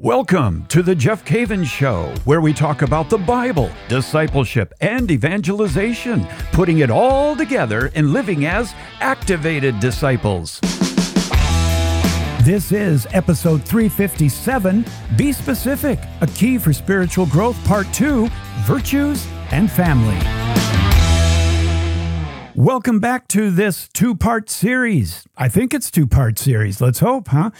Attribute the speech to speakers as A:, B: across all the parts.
A: Welcome to the Jeff Cavins Show, where we talk about the Bible, discipleship, and evangelization, putting it all together and living as activated disciples. This is episode 357 Be Specific, a key for spiritual growth, part two Virtues and Family. Welcome back to this two part series. I think it's two part series. Let's hope, huh?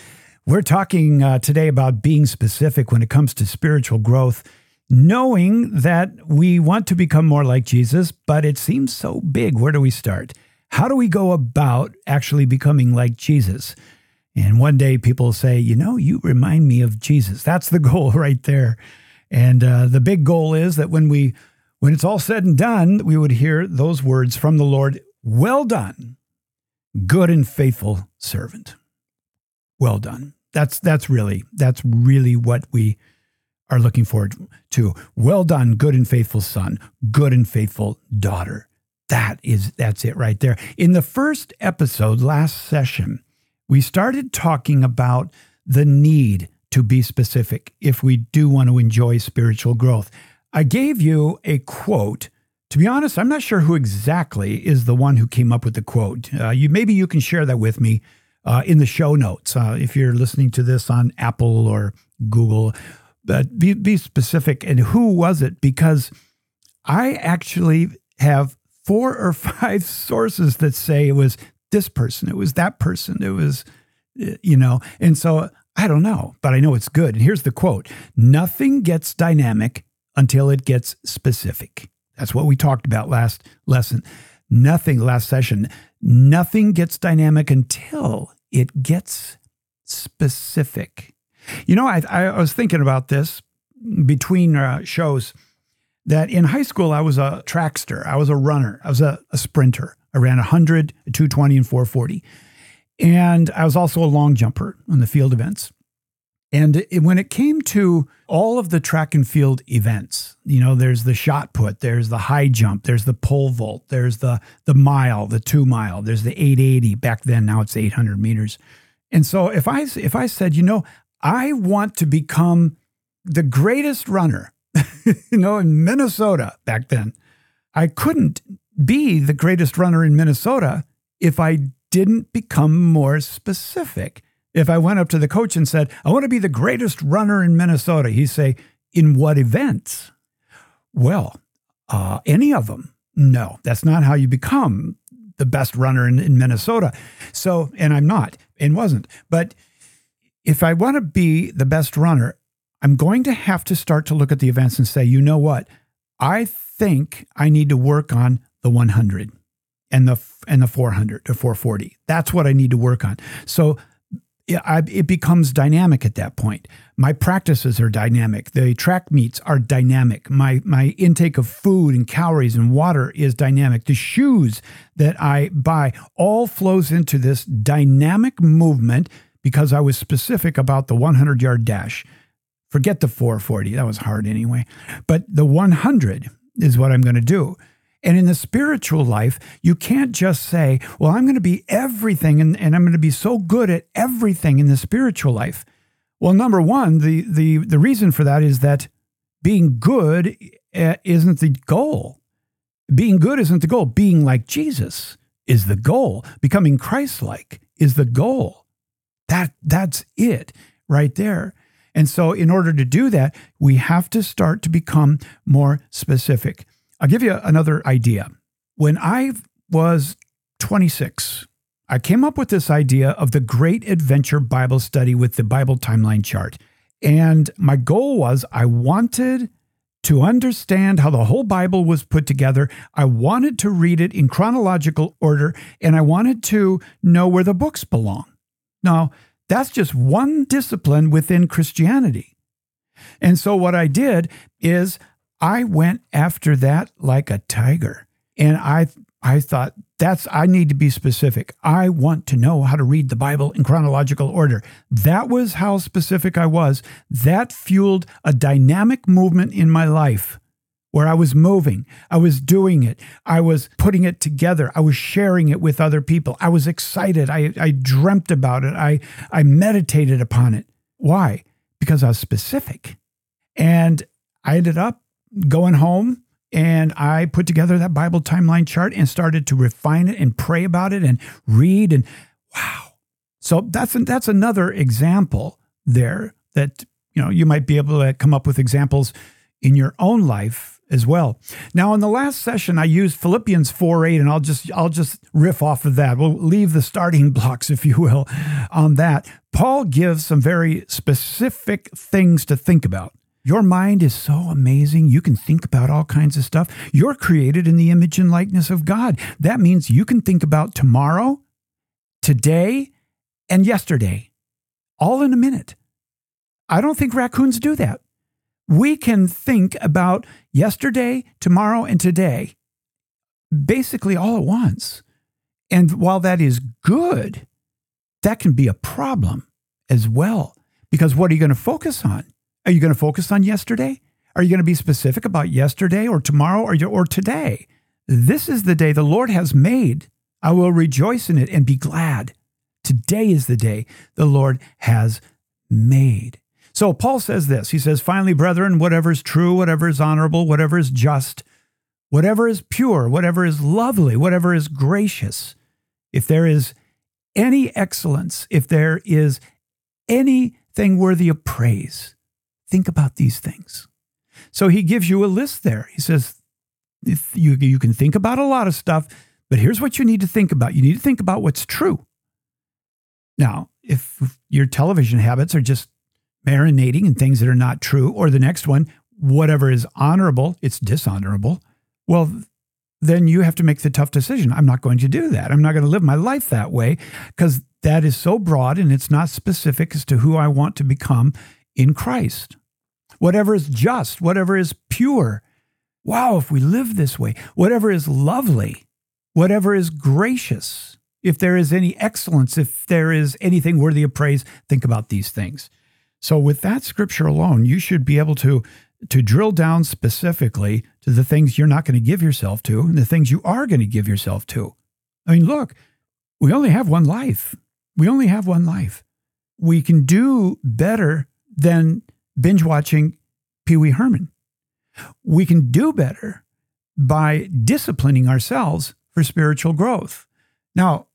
A: We're talking uh, today about being specific when it comes to spiritual growth, knowing that we want to become more like Jesus, but it seems so big. Where do we start? How do we go about actually becoming like Jesus? And one day people say, you know, you remind me of Jesus. That's the goal right there. And uh, the big goal is that when we, when it's all said and done, we would hear those words from the Lord, well done, good and faithful servant. Well done. That's that's really that's really what we are looking forward to. Well done, good and faithful son, good and faithful daughter. That is that's it right there. In the first episode last session, we started talking about the need to be specific if we do want to enjoy spiritual growth. I gave you a quote. To be honest, I'm not sure who exactly is the one who came up with the quote. Uh, you maybe you can share that with me uh, in the show notes. Uh, if you're listening to this on Apple or Google, but be, be specific. And who was it? Because I actually have four or five sources that say it was this person, it was that person, it was, you know, and so I don't know, but I know it's good. And here's the quote Nothing gets dynamic until it gets specific. That's what we talked about last lesson. Nothing, last session, nothing gets dynamic until it gets specific. You know, I, I was thinking about this between uh, shows that in high school I was a trackster, I was a runner, I was a, a sprinter. I ran 100, 220, and 440. And I was also a long jumper on the field events. And it, when it came to all of the track and field events, you know, there's the shot put, there's the high jump, there's the pole vault, there's the the mile, the two mile, there's the 880. Back then, now it's 800 meters. And so if I if I said, you know, I want to become the greatest runner, you know, in Minnesota back then, I couldn't be the greatest runner in Minnesota if I didn't become more specific. If I went up to the coach and said, I want to be the greatest runner in Minnesota, he'd say, In what events? Well, uh, any of them. No, that's not how you become the best runner in, in Minnesota. So, and I'm not and wasn't. But if I want to be the best runner, I'm going to have to start to look at the events and say, you know what? I think I need to work on the 100 and the and the 400 or 440. That's what I need to work on. So it becomes dynamic at that point. My practices are dynamic. The track meets are dynamic. My my intake of food and calories and water is dynamic. The shoes that I buy all flows into this dynamic movement because I was specific about the 100 yard dash. Forget the 440. That was hard anyway. But the 100 is what I'm going to do. And in the spiritual life, you can't just say, well, I'm going to be everything and, and I'm going to be so good at everything in the spiritual life. Well, number one, the, the, the reason for that is that being good eh, isn't the goal. Being good isn't the goal. Being like Jesus is the goal. Becoming Christ like is the goal. That, that's it right there. And so, in order to do that, we have to start to become more specific. I'll give you another idea. When I was 26, I came up with this idea of the Great Adventure Bible Study with the Bible Timeline Chart. And my goal was I wanted to understand how the whole Bible was put together. I wanted to read it in chronological order, and I wanted to know where the books belong. Now, that's just one discipline within Christianity. And so, what I did is I went after that like a tiger. And I I thought that's I need to be specific. I want to know how to read the Bible in chronological order. That was how specific I was. That fueled a dynamic movement in my life where I was moving, I was doing it, I was putting it together, I was sharing it with other people. I was excited. I, I dreamt about it. I, I meditated upon it. Why? because I was specific. And I ended up going home and I put together that Bible timeline chart and started to refine it and pray about it and read and wow. So that's that's another example there that you know you might be able to come up with examples in your own life as well. Now in the last session I used Philippians 4:8 and I'll just I'll just riff off of that. We'll leave the starting blocks if you will on that. Paul gives some very specific things to think about. Your mind is so amazing. You can think about all kinds of stuff. You're created in the image and likeness of God. That means you can think about tomorrow, today, and yesterday, all in a minute. I don't think raccoons do that. We can think about yesterday, tomorrow, and today basically all at once. And while that is good, that can be a problem as well. Because what are you going to focus on? Are you going to focus on yesterday? Are you going to be specific about yesterday or tomorrow or, or today? This is the day the Lord has made. I will rejoice in it and be glad. Today is the day the Lord has made. So Paul says this. He says, Finally, brethren, whatever is true, whatever is honorable, whatever is just, whatever is pure, whatever is lovely, whatever is gracious, if there is any excellence, if there is anything worthy of praise, Think about these things. So he gives you a list there. He says, you, you can think about a lot of stuff, but here's what you need to think about. You need to think about what's true. Now, if your television habits are just marinating in things that are not true, or the next one, whatever is honorable, it's dishonorable, well, then you have to make the tough decision. I'm not going to do that. I'm not going to live my life that way because that is so broad and it's not specific as to who I want to become in Christ. Whatever is just, whatever is pure. Wow, if we live this way, whatever is lovely, whatever is gracious, if there is any excellence, if there is anything worthy of praise, think about these things. So, with that scripture alone, you should be able to, to drill down specifically to the things you're not going to give yourself to and the things you are going to give yourself to. I mean, look, we only have one life. We only have one life. We can do better than binge watching Pee Wee Herman. We can do better by disciplining ourselves for spiritual growth. Now,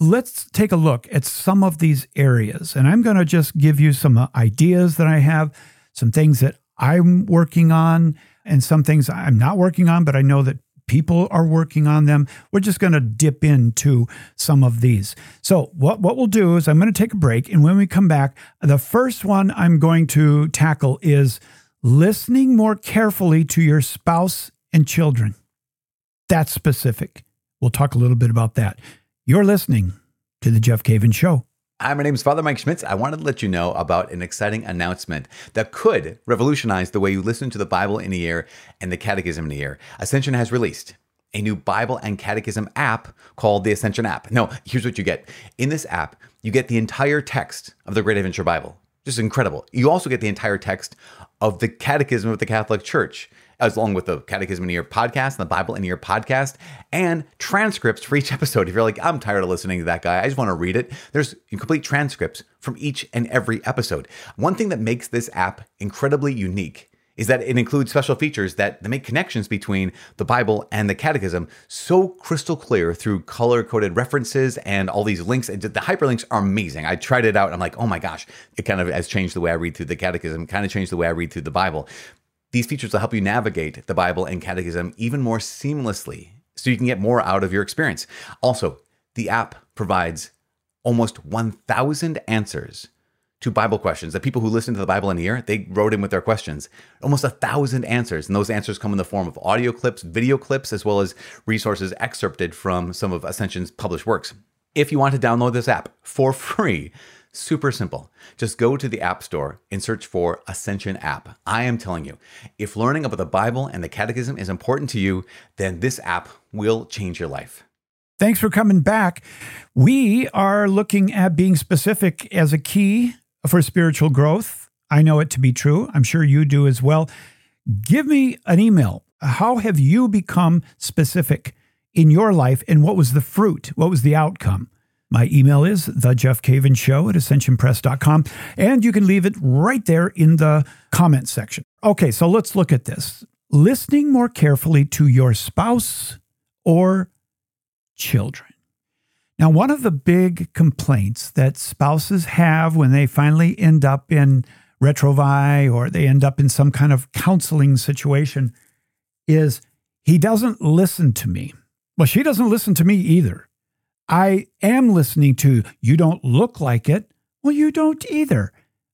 A: let's take a look at some of these areas. And I'm going to just give you some uh, ideas that I have, some things that I'm working on, and some things I'm not working on, but I know that people are working on them. We're just going to dip into some of these. So, what, what we'll do is I'm going to take a break. And when we come back, the first one I'm going to tackle is listening more carefully to your spouse and children. That's specific. We'll talk a little bit about that. You're listening to The Jeff Cavins Show.
B: Hi, my name is Father Mike Schmitz. I wanted to let you know about an exciting announcement that could revolutionize the way you listen to the Bible in a year and the Catechism in a year. Ascension has released a new Bible and Catechism app called the Ascension app. No, here's what you get. In this app, you get the entire text of the Great Adventure Bible. Just incredible. You also get the entire text of the Catechism of the Catholic Church as along with the Catechism in Your podcast and the Bible in Your podcast and transcripts for each episode. If you're like, I'm tired of listening to that guy, I just want to read it, there's complete transcripts from each and every episode. One thing that makes this app incredibly unique is that it includes special features that, make connections between the Bible and the Catechism so crystal clear through color coded references and all these links. The hyperlinks are amazing. I tried it out. I'm like, oh my gosh, it kind of has changed the way I read through the Catechism, kind of changed the way I read through the Bible. These features will help you navigate the Bible and Catechism even more seamlessly so you can get more out of your experience. Also, the app provides almost 1,000 answers to Bible questions The people who listen to the Bible in year, they wrote in with their questions. Almost a thousand answers. And those answers come in the form of audio clips, video clips, as well as resources excerpted from some of Ascension's published works. If you want to download this app for free, Super simple. Just go to the App Store and search for Ascension app. I am telling you, if learning about the Bible and the Catechism is important to you, then this app will change your life.
A: Thanks for coming back. We are looking at being specific as a key for spiritual growth. I know it to be true. I'm sure you do as well. Give me an email. How have you become specific in your life and what was the fruit? What was the outcome? My email is the Jeff Cavins Show at ascensionpress.com, and you can leave it right there in the comment section. Okay, so let's look at this. Listening more carefully to your spouse or children. Now, one of the big complaints that spouses have when they finally end up in Retrouvaille or they end up in some kind of counseling situation is he doesn't listen to me. Well, she doesn't listen to me either. I am listening to you don't look like it. Well, you don't either.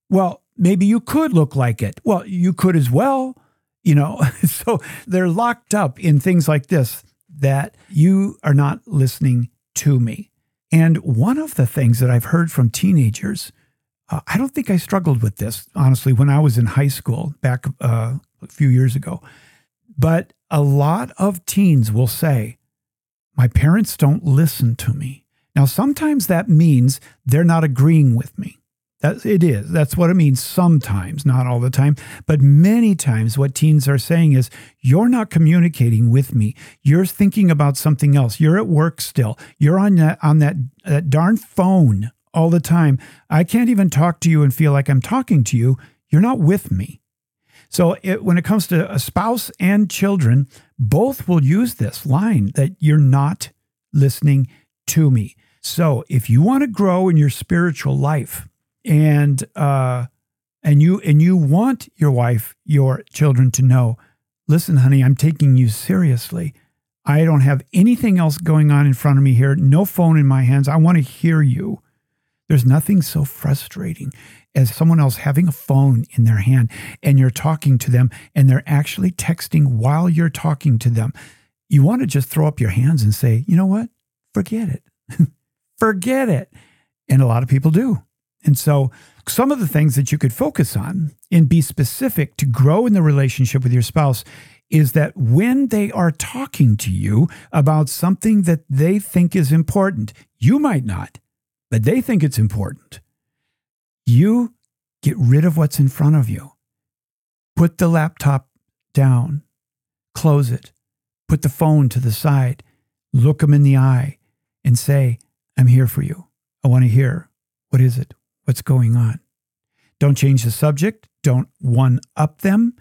A: Well, maybe you could look like it. Well, you could as well. You know, so they're locked up in things like this that you are not listening to me. And one of the things that I've heard from teenagers, uh, I don't think I struggled with this, honestly, when I was in high school back uh, a few years ago. But a lot of teens will say, My parents don't listen to me. Now, sometimes that means they're not agreeing with me. It is. That's what it means sometimes, not all the time. But many times, what teens are saying is, You're not communicating with me. You're thinking about something else. You're at work still. You're on that, on that, that darn phone all the time. I can't even talk to you and feel like I'm talking to you. You're not with me. So, it, when it comes to a spouse and children, both will use this line that you're not listening to me. So, if you want to grow in your spiritual life, and uh, and you and you want your wife, your children to know, listen, honey, I'm taking you seriously. I don't have anything else going on in front of me here. No phone in my hands. I want to hear you. There's nothing so frustrating as someone else having a phone in their hand and you're talking to them and they're actually texting while you're talking to them. You want to just throw up your hands and say, you know what? Forget it. Forget it. And a lot of people do. And so, some of the things that you could focus on and be specific to grow in the relationship with your spouse is that when they are talking to you about something that they think is important, you might not, but they think it's important. You get rid of what's in front of you. Put the laptop down, close it, put the phone to the side, look them in the eye, and say, I'm here for you. I want to hear. What is it? What's going on. Don't change the subject, don't one up them,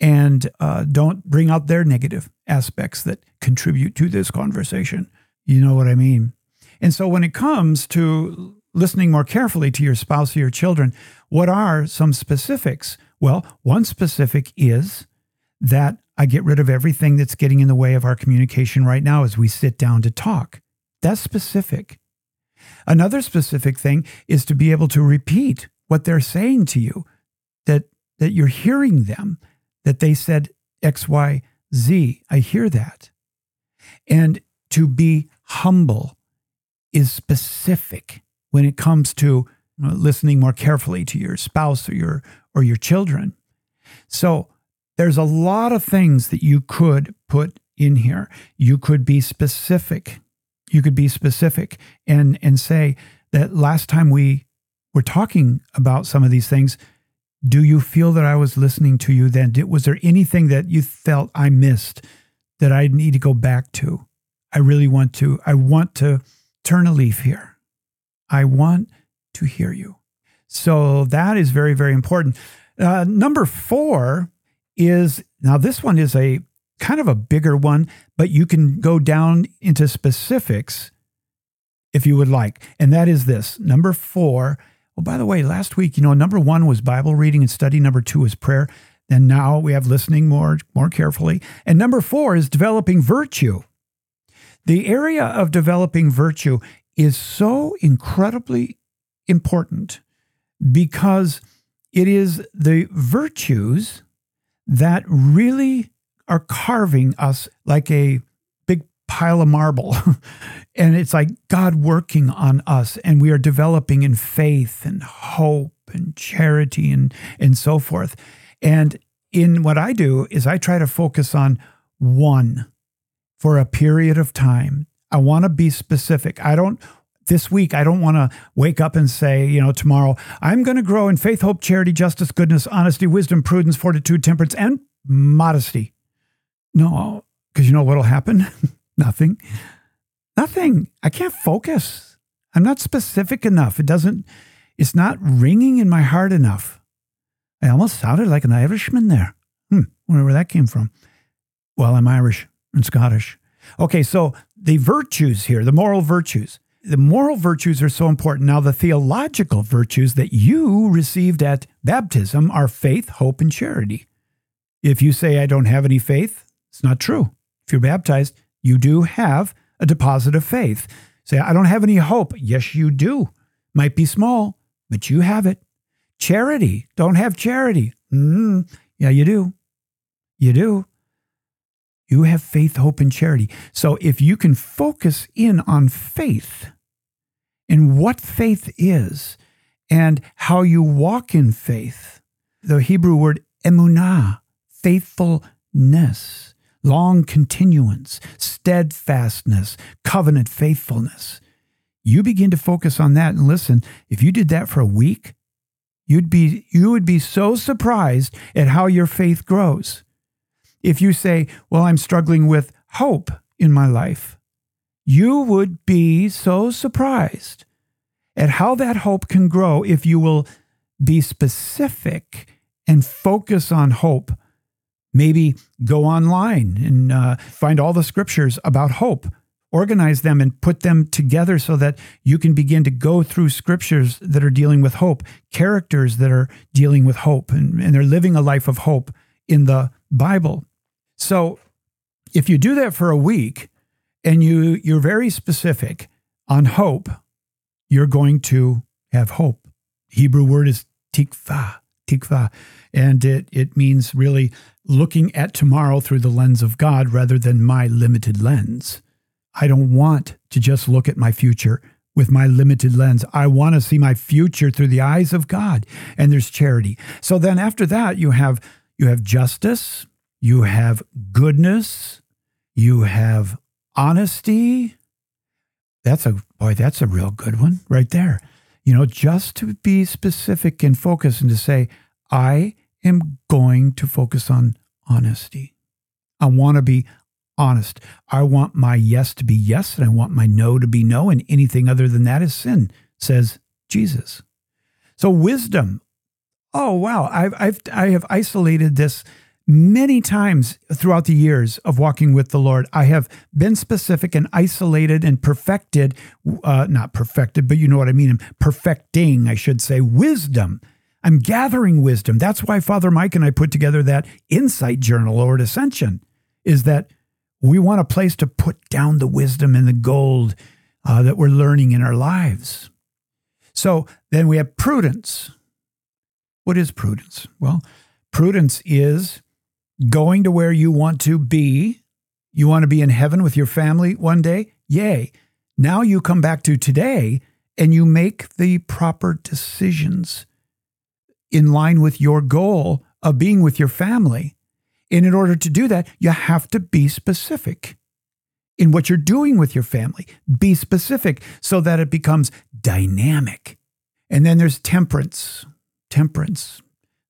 A: and uh, don't bring out their negative aspects that contribute to this conversation. You know what I mean? And so when it comes to listening more carefully to your spouse or your children, what are some specifics? Well, one specific is that I get rid of everything that's getting in the way of our communication right now as we sit down to talk. That's specific. Another specific thing is to be able to repeat what they're saying to you, that, that you're hearing them, that they said X, Y, Z. I hear that. And to be humble is specific when it comes to uh, listening more carefully to your spouse or your or your children. So there's a lot of things that you could put in here. You could be specific you could be specific and and say that last time we were talking about some of these things do you feel that I was listening to you then? Did, was there anything that you felt I missed that I need to go back to? I really want to I want to turn a leaf here. I want to hear you. So that is very very important. Uh, number 4 is now this one is a kind of a bigger one, but you can go down into specifics if you would like. And that is this number four. Well, by the way, last week, you know, number one was Bible reading and study. Number two was prayer. Then now we have listening more, more carefully. And number four is developing virtue. The area of developing virtue is so incredibly important because it is the virtues that really are carving us like a big pile of marble. and it's like God working on us, and we are developing in faith and hope and charity and, and so forth. And in what I do is I try to focus on one for a period of time. I want to be specific. I don't this week, I don't want to wake up and say, you know, tomorrow, I'm going to grow in faith, hope, charity, justice, goodness, honesty, wisdom, prudence, fortitude, temperance, and modesty. No, because you know what'll happen? Nothing. Nothing. I can't focus. I'm not specific enough. It doesn't, it's not ringing in my heart enough. I almost sounded like an Irishman there. Hmm, wonder where that came from. Well, I'm Irish and Scottish. Okay, so the virtues here, the moral virtues. The moral virtues are so important. Now, the theological virtues that you received at baptism are faith, hope, and charity. If you say, I don't have any faith, it's not true. If you're baptized, you do have a deposit of faith. Say, I don't have any hope. Yes, you do. Might be small, but you have it. Charity. Don't have charity. Mm, yeah, you do. You do. You have faith, hope, and charity. So if you can focus in on faith and what faith is and how you walk in faith, the Hebrew word emunah, faithfulness, long continuance, steadfastness, covenant faithfulness. You begin to focus on that and listen, if you did that for a week, you'd be you would be so surprised at how your faith grows. If you say, "Well, I'm struggling with hope in my life," you would be so surprised at how that hope can grow if you will be specific and focus on hope Maybe go online and uh, find all the scriptures about hope, organize them and put them together so that you can begin to go through scriptures that are dealing with hope, characters that are dealing with hope, and, and they're living a life of hope in the Bible. So if you do that for a week and you, you're very specific on hope, you're going to have hope. Hebrew word is tikva, tikva, and it, it means really looking at tomorrow through the lens of God rather than my limited lens. I don't want to just look at my future with my limited lens. I want to see my future through the eyes of God. And there's charity. So then after that you have you have justice, you have goodness, you have honesty. That's a boy, that's a real good one right there. You know, just to be specific and focus and to say, I am going to focus on honesty. I want to be honest. I want my yes to be yes, and I want my no to be no, and anything other than that is sin, says Jesus. So, wisdom. Oh, wow. I've, I've, I have isolated this many times throughout the years of walking with the Lord. I have been specific and isolated and perfected, uh, not perfected, but you know what I mean, perfecting, I should say, wisdom I'm gathering wisdom. That's why Father Mike and I put together that insight journal or ascension, is that we want a place to put down the wisdom and the gold uh, that we're learning in our lives. So then we have prudence. What is prudence? Well, prudence is going to where you want to be. You want to be in heaven with your family one day? Yay. Now you come back to today and you make the proper decisions in line with your goal of being with your family. And in order to do that, you have to be specific in what you're doing with your family. Be specific so that it becomes dynamic. And then there's temperance. Temperance.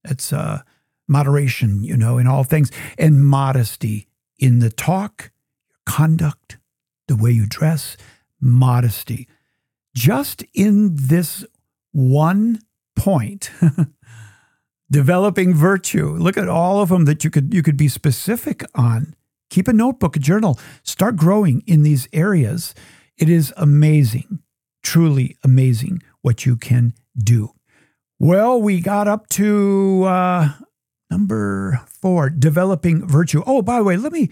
A: That's uh, moderation, you know, in all things, and modesty in the talk, your conduct, the way you dress, modesty. Just in this one point, developing virtue. Look at all of them that you could you could be specific on. Keep a notebook, a journal. Start growing in these areas. It is amazing, truly amazing what you can do. Well, we got up to uh, number four, developing virtue. Oh, by the way, let me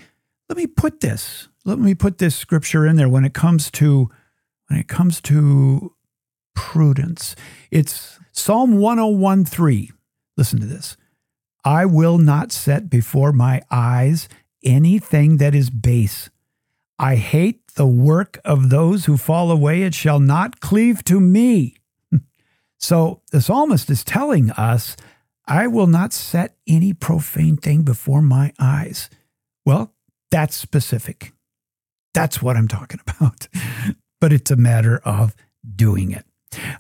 A: let me put this. Let me put this scripture in there when it comes to when it comes to prudence. It's Psalm 1013. Listen to this. I will not set before my eyes anything that is base. I hate the work of those who fall away. It shall not cleave to me. so the psalmist is telling us, I will not set any profane thing before my eyes. Well, that's specific. That's what I'm talking about. but it's a matter of doing it.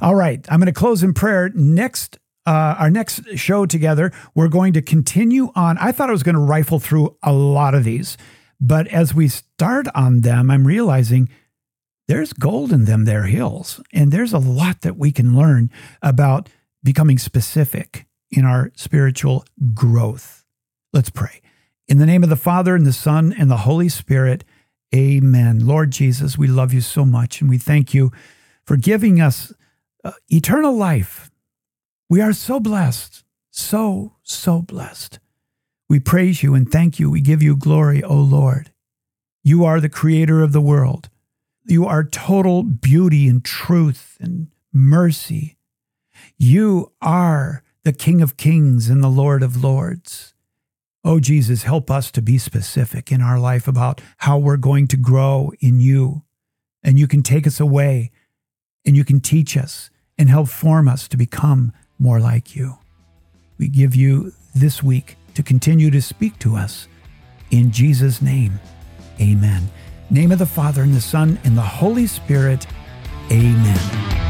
A: All right, I'm going to close in prayer. Next uh, our next show together, we're going to continue on. I thought I was going to rifle through a lot of these, but as we start on them, I'm realizing there's gold in them there hills. And there's a lot that we can learn about becoming specific in our spiritual growth. Let's pray. In the name of the Father, and the Son, and the Holy Spirit, amen. Lord Jesus, we love you so much, and we thank you for giving us uh, eternal life. We are so blessed, so, so blessed. We praise you and thank you. We give you glory, O Lord. You are the creator of the world. You are total beauty and truth and mercy. You are the King of kings and the Lord of lords. Oh, Jesus, help us to be specific in our life about how we're going to grow in you. And you can take us away and you can teach us and help form us to become more like you. We give you this week to continue to speak to us. In Jesus' name, amen. Name of the Father and the Son and the Holy Spirit. Amen.